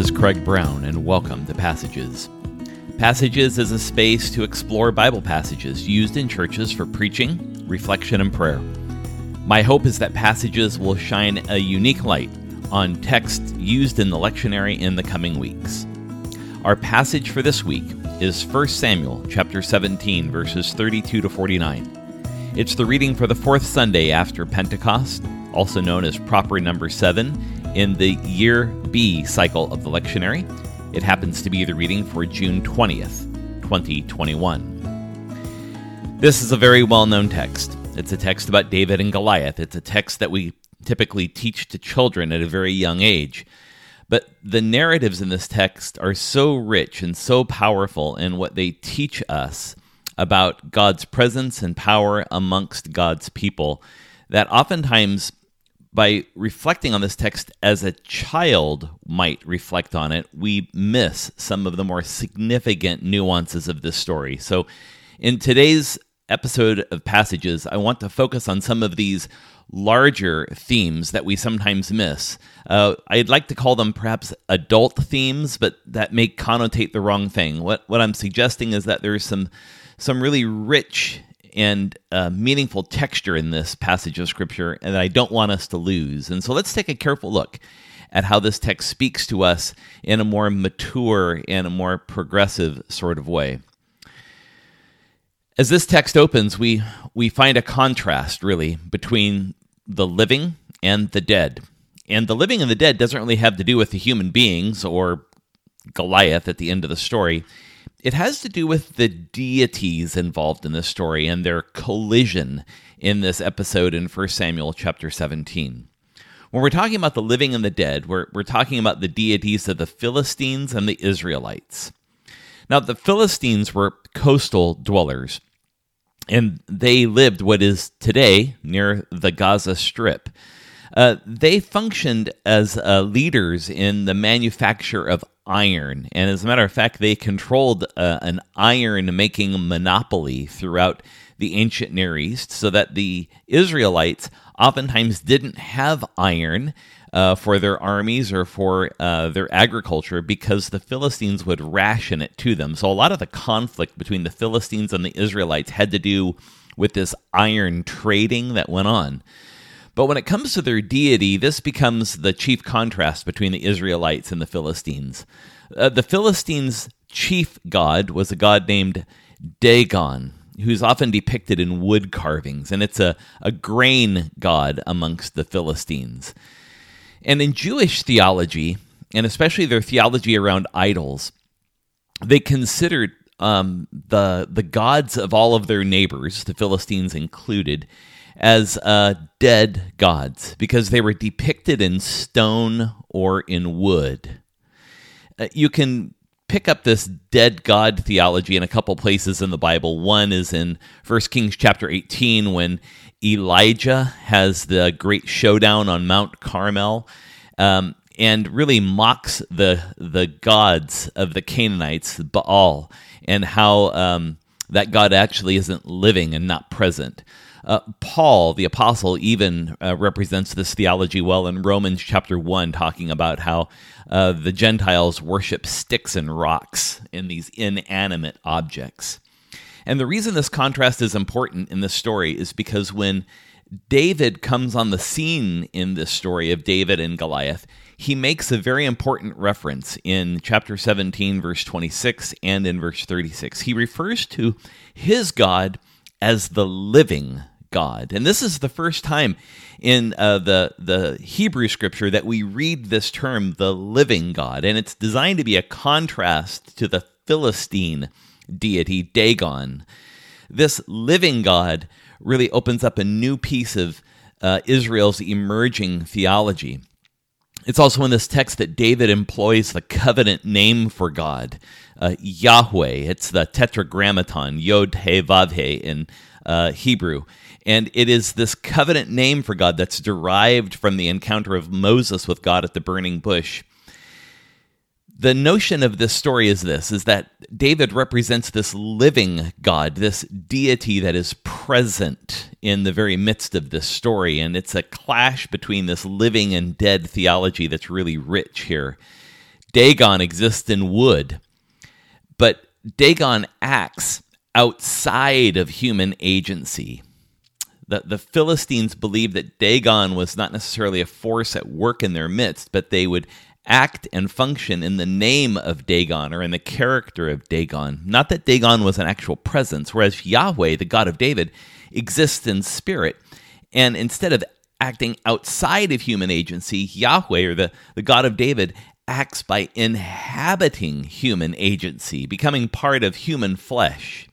is Craig Brown, and welcome to Passages. Passages is a space to explore Bible passages used in churches for preaching, reflection, and prayer. My hope is that Passages will shine a unique light on text used in the lectionary in the coming weeks. Our passage for this week is 1 Samuel chapter 17 verses 32 to 49. It's the reading for the fourth Sunday after Pentecost, also known as proper number 7 in the Year B cycle of the lectionary. It happens to be the reading for June 20th, 2021. This is a very well known text. It's a text about David and Goliath. It's a text that we typically teach to children at a very young age. But the narratives in this text are so rich and so powerful in what they teach us about God's presence and power amongst God's people that oftentimes by reflecting on this text as a child might reflect on it, we miss some of the more significant nuances of this story. So, in today's episode of Passages, I want to focus on some of these larger themes that we sometimes miss. Uh, I'd like to call them perhaps adult themes, but that may connotate the wrong thing. What what I'm suggesting is that there's some some really rich and uh, meaningful texture in this passage of scripture and that I don't want us to lose. And so let's take a careful look at how this text speaks to us in a more mature and a more progressive sort of way. As this text opens, we, we find a contrast, really, between the living and the dead. And the living and the dead doesn't really have to do with the human beings or Goliath at the end of the story it has to do with the deities involved in this story and their collision in this episode in 1 Samuel chapter 17. When we're talking about the living and the dead, we're, we're talking about the deities of the Philistines and the Israelites. Now, the Philistines were coastal dwellers, and they lived what is today near the Gaza Strip. Uh, they functioned as uh, leaders in the manufacture of iron. And as a matter of fact, they controlled uh, an iron making monopoly throughout the ancient Near East so that the Israelites oftentimes didn't have iron. Uh, for their armies or for uh, their agriculture because the Philistines would ration it to them. So, a lot of the conflict between the Philistines and the Israelites had to do with this iron trading that went on. But when it comes to their deity, this becomes the chief contrast between the Israelites and the Philistines. Uh, the Philistines' chief god was a god named Dagon, who's often depicted in wood carvings, and it's a, a grain god amongst the Philistines. And in Jewish theology, and especially their theology around idols, they considered um, the the gods of all of their neighbors, the Philistines included, as uh, dead gods because they were depicted in stone or in wood. Uh, you can pick up this dead god theology in a couple places in the Bible. One is in 1 Kings chapter 18 when Elijah has the great showdown on Mount Carmel. Um, and really mocks the the gods of the Canaanites, Baal, and how um, that God actually isn't living and not present. Uh, Paul, the apostle, even uh, represents this theology well in Romans chapter 1, talking about how uh, the Gentiles worship sticks and rocks in these inanimate objects. And the reason this contrast is important in this story is because when David comes on the scene in this story of David and Goliath, he makes a very important reference in chapter 17, verse 26, and in verse 36. He refers to his God as the living God. And this is the first time in uh, the, the Hebrew scripture that we read this term, the living God. And it's designed to be a contrast to the Philistine deity, Dagon. This living God really opens up a new piece of uh, Israel's emerging theology. It's also in this text that David employs the covenant name for God, uh, Yahweh. It's the tetragrammaton, Yod He Vav He in uh, Hebrew. And it is this covenant name for God that's derived from the encounter of Moses with God at the burning bush. The notion of this story is this is that David represents this living God, this deity that is present in the very midst of this story. And it's a clash between this living and dead theology that's really rich here. Dagon exists in wood, but Dagon acts outside of human agency. The, the Philistines believed that Dagon was not necessarily a force at work in their midst, but they would act and function in the name of Dagon or in the character of Dagon. Not that Dagon was an actual presence, whereas Yahweh, the God of David, exists in spirit. And instead of acting outside of human agency, Yahweh, or the, the God of David, acts by inhabiting human agency, becoming part of human flesh.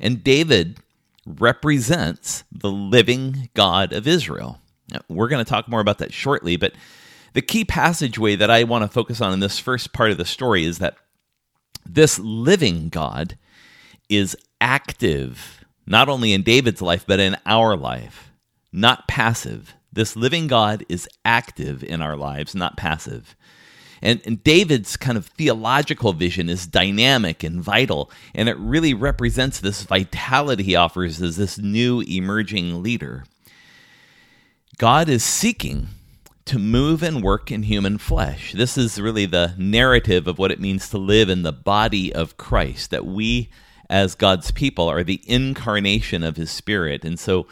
And David represents the living God of Israel. Now, we're going to talk more about that shortly, but the key passageway that I want to focus on in this first part of the story is that this living God is active, not only in David's life, but in our life, not passive. This living God is active in our lives, not passive. And, and, David's kind of theological vision is dynamic and vital, and it really represents this vitality he offers as this new emerging leader. God is seeking to move and work in human flesh. This is really the narrative of what it means to live in the body of Christ, that we, as God's people, are the incarnation of his spirit. And so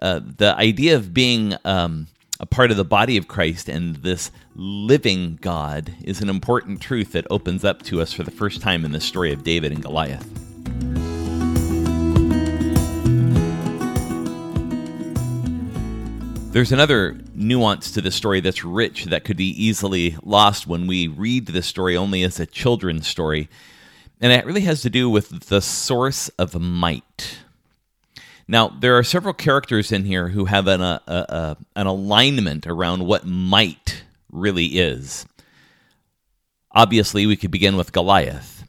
uh, the idea of being um, a part of the body of Christ and this living God is an important truth that opens up to us for the first time in the story of David and Goliath. There's another nuance to the story that's rich that could be easily lost when we read the story only as a children's story. And it really has to do with the source of might. Now, there are several characters in here who have an, a, a, an alignment around what might really is. Obviously, we could begin with Goliath.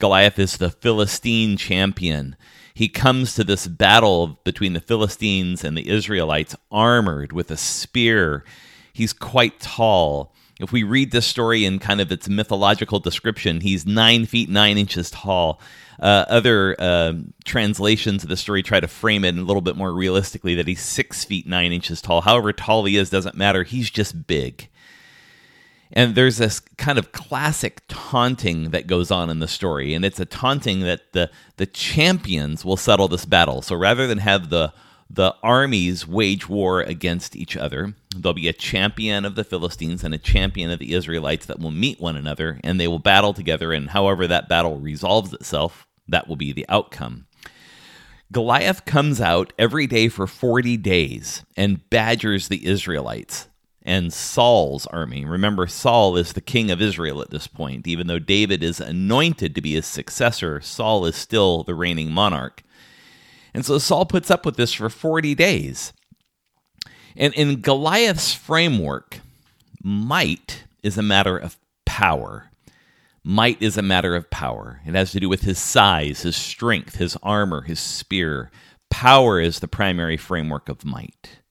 Goliath is the Philistine champion. He comes to this battle between the Philistines and the Israelites armored with a spear. He's quite tall. If we read this story in kind of its mythological description, he's nine feet nine inches tall. Uh, other uh, translations of the story try to frame it a little bit more realistically that he's six feet nine inches tall. However tall he is doesn't matter. He's just big. And there's this kind of classic taunting that goes on in the story, and it's a taunting that the the champions will settle this battle. So rather than have the the armies wage war against each other. There'll be a champion of the Philistines and a champion of the Israelites that will meet one another, and they will battle together. And however that battle resolves itself, that will be the outcome. Goliath comes out every day for 40 days and badgers the Israelites and Saul's army. Remember, Saul is the king of Israel at this point. Even though David is anointed to be his successor, Saul is still the reigning monarch. And so Saul puts up with this for 40 days. And in Goliath's framework, might is a matter of power. Might is a matter of power. It has to do with his size, his strength, his armor, his spear. Power is the primary framework of might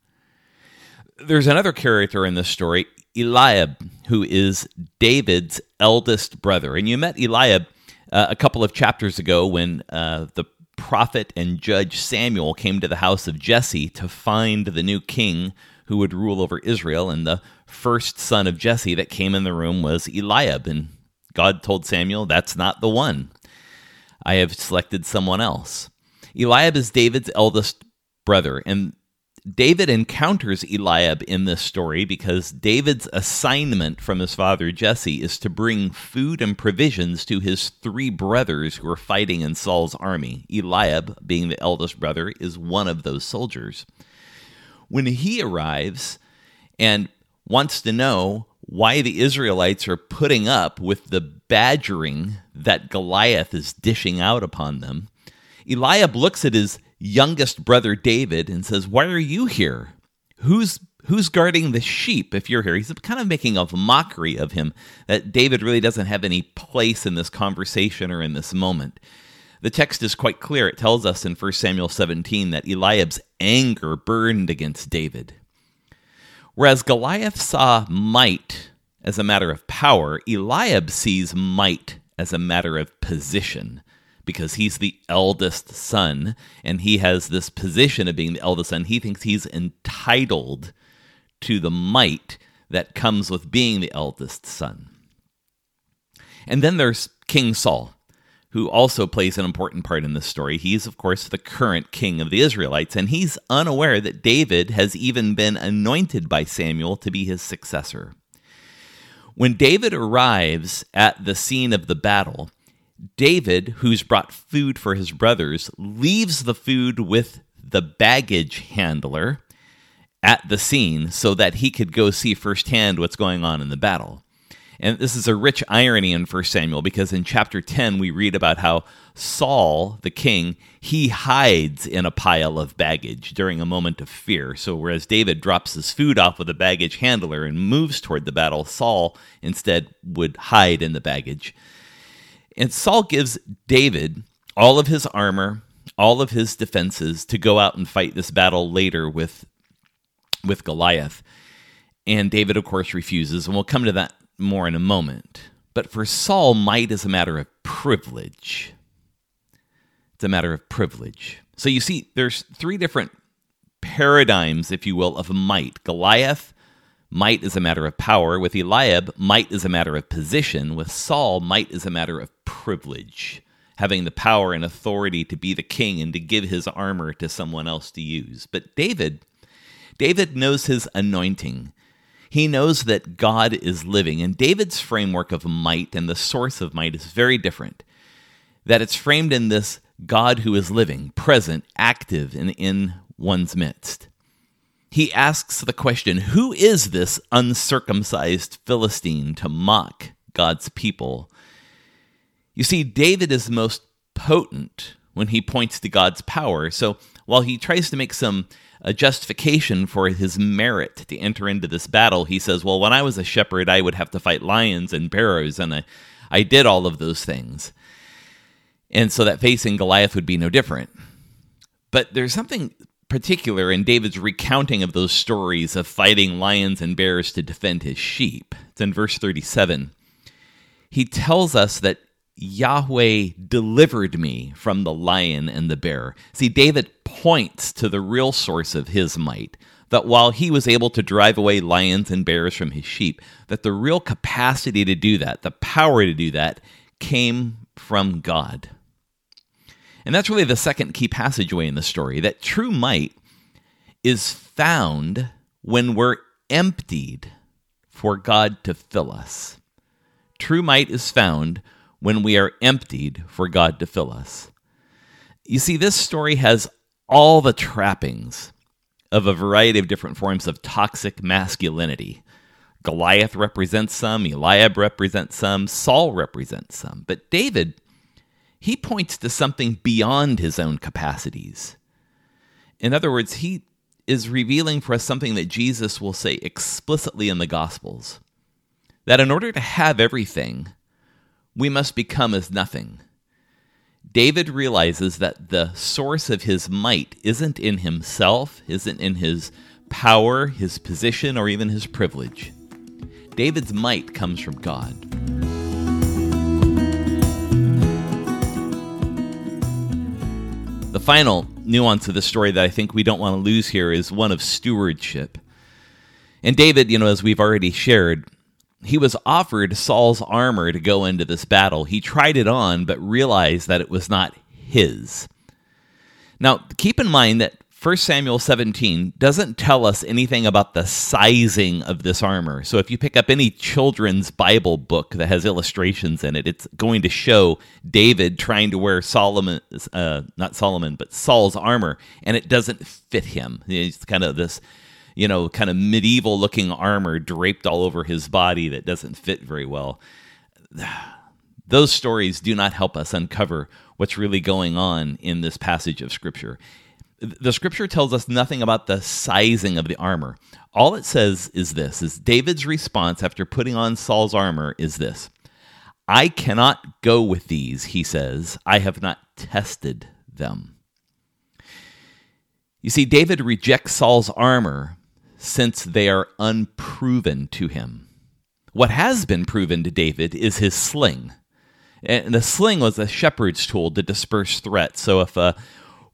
there's another character in this story, Eliab, who is David's eldest brother. And you met Eliab uh, a couple of chapters ago when uh, the prophet and judge Samuel came to the house of Jesse to find the new king who would rule over Israel. And the first son of Jesse that came in the room was Eliab. And God told Samuel, That's not the one. I have selected someone else. Eliab is David's eldest brother. And David encounters Eliab in this story because David's assignment from his father Jesse is to bring food and provisions to his three brothers who are fighting in Saul's army. Eliab, being the eldest brother, is one of those soldiers. When he arrives and wants to know why the Israelites are putting up with the badgering that Goliath is dishing out upon them, Eliab looks at his youngest brother David and says, "Why are you here? Who's who's guarding the sheep if you're here?" He's kind of making a mockery of him that David really doesn't have any place in this conversation or in this moment. The text is quite clear. It tells us in 1 Samuel 17 that Eliab's anger burned against David. Whereas Goliath saw might as a matter of power, Eliab sees might as a matter of position because he's the eldest son and he has this position of being the eldest son. He thinks he's entitled to the might that comes with being the eldest son. And then there's King Saul, who also plays an important part in this story. He's, of course, the current king of the Israelites, and he's unaware that David has even been anointed by Samuel to be his successor. When David arrives at the scene of the battle, David, who's brought food for his brothers, leaves the food with the baggage handler at the scene so that he could go see firsthand what's going on in the battle. And this is a rich irony in 1 Samuel because in chapter 10 we read about how Saul, the king, he hides in a pile of baggage during a moment of fear. So whereas David drops his food off with a baggage handler and moves toward the battle, Saul instead would hide in the baggage. And Saul gives David all of his armor, all of his defenses to go out and fight this battle later with with Goliath. And David of course refuses, and we'll come to that more in a moment. But for Saul, might is a matter of privilege. It's a matter of privilege. So you see, there's three different paradigms, if you will, of might. Goliath, might is a matter of power. With Eliab, might is a matter of position. With Saul, might is a matter of privilege, having the power and authority to be the king and to give his armor to someone else to use. But David, David knows his anointing. He knows that God is living, and David's framework of might and the source of might is very different. That it's framed in this God who is living, present, active, and in one's midst. He asks the question Who is this uncircumcised Philistine to mock God's people? You see, David is most potent when he points to God's power. So while he tries to make some a justification for his merit to enter into this battle. He says, Well, when I was a shepherd, I would have to fight lions and bears, and I, I did all of those things. And so that facing Goliath would be no different. But there's something particular in David's recounting of those stories of fighting lions and bears to defend his sheep. It's in verse 37. He tells us that Yahweh delivered me from the lion and the bear. See, David points to the real source of his might, that while he was able to drive away lions and bears from his sheep, that the real capacity to do that, the power to do that, came from God. And that's really the second key passageway in the story that true might is found when we're emptied for God to fill us. True might is found when we are emptied for God to fill us. You see, this story has all the trappings of a variety of different forms of toxic masculinity. Goliath represents some, Eliab represents some, Saul represents some. But David, he points to something beyond his own capacities. In other words, he is revealing for us something that Jesus will say explicitly in the Gospels that in order to have everything, we must become as nothing. David realizes that the source of his might isn't in himself, isn't in his power, his position, or even his privilege. David's might comes from God. The final nuance of the story that I think we don't want to lose here is one of stewardship. And David, you know, as we've already shared, he was offered Saul's armor to go into this battle. He tried it on, but realized that it was not his. Now, keep in mind that 1 Samuel 17 doesn't tell us anything about the sizing of this armor. So if you pick up any children's Bible book that has illustrations in it, it's going to show David trying to wear Solomon, uh, not Solomon, but Saul's armor, and it doesn't fit him. It's kind of this you know, kind of medieval looking armor draped all over his body that doesn't fit very well. Those stories do not help us uncover what's really going on in this passage of Scripture. The Scripture tells us nothing about the sizing of the armor. All it says is this is David's response after putting on Saul's armor is this. I cannot go with these, he says. I have not tested them. You see, David rejects Saul's armor since they are unproven to him. What has been proven to David is his sling. And the sling was a shepherd's tool to disperse threats. So if uh,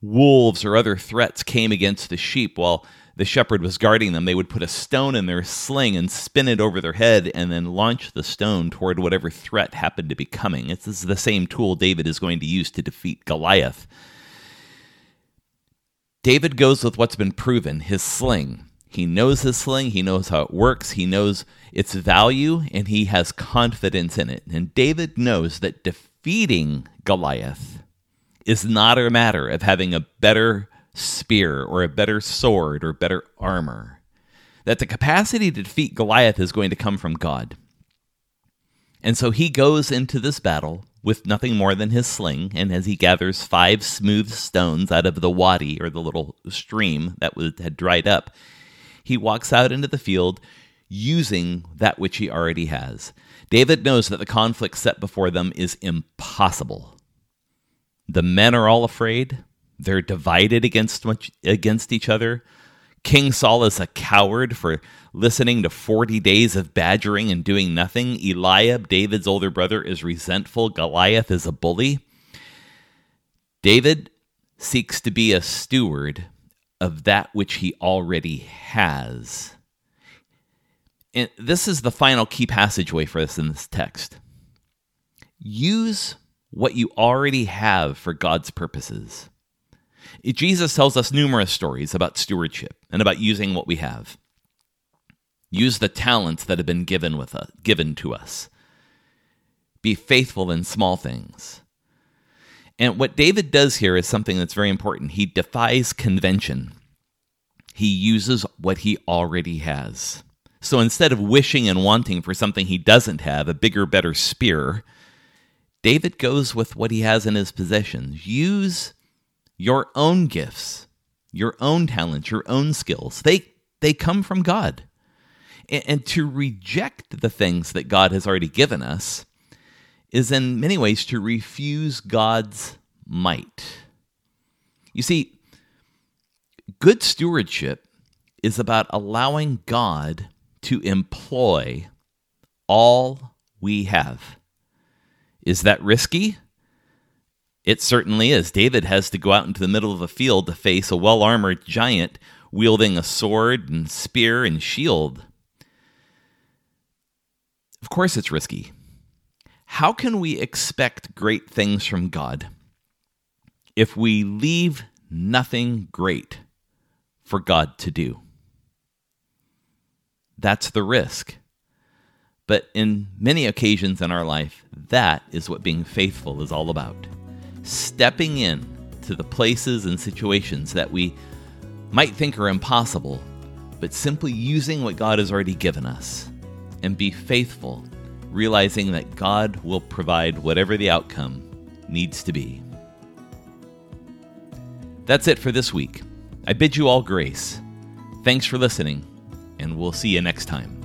wolves or other threats came against the sheep, while the shepherd was guarding them, they would put a stone in their sling and spin it over their head and then launch the stone toward whatever threat happened to be coming. It's, this is the same tool David is going to use to defeat Goliath. David goes with what's been proven his sling. He knows his sling, he knows how it works, he knows its value, and he has confidence in it. And David knows that defeating Goliath is not a matter of having a better spear or a better sword or better armor. That the capacity to defeat Goliath is going to come from God. And so he goes into this battle with nothing more than his sling, and as he gathers five smooth stones out of the wadi or the little stream that had dried up, he walks out into the field using that which he already has. David knows that the conflict set before them is impossible. The men are all afraid. They're divided against against each other. King Saul is a coward for listening to 40 days of badgering and doing nothing. Eliab, David's older brother, is resentful. Goliath is a bully. David seeks to be a steward of that which he already has. And this is the final key passageway for us in this text. Use what you already have for God's purposes. Jesus tells us numerous stories about stewardship and about using what we have. Use the talents that have been given with us, given to us. Be faithful in small things. And what David does here is something that's very important. He defies convention. He uses what he already has. So instead of wishing and wanting for something he doesn't have, a bigger, better spear, David goes with what he has in his possessions. Use your own gifts, your own talents, your own skills. They they come from God. And, and to reject the things that God has already given us is in many ways to refuse God's might. You see, good stewardship is about allowing God to employ all we have. Is that risky? It certainly is. David has to go out into the middle of a field to face a well armored giant wielding a sword and spear and shield. Of course, it's risky. How can we expect great things from God if we leave nothing great for God to do? That's the risk. But in many occasions in our life, that is what being faithful is all about stepping in to the places and situations that we might think are impossible, but simply using what God has already given us and be faithful, realizing that God will provide whatever the outcome needs to be. That's it for this week. I bid you all grace. Thanks for listening, and we'll see you next time.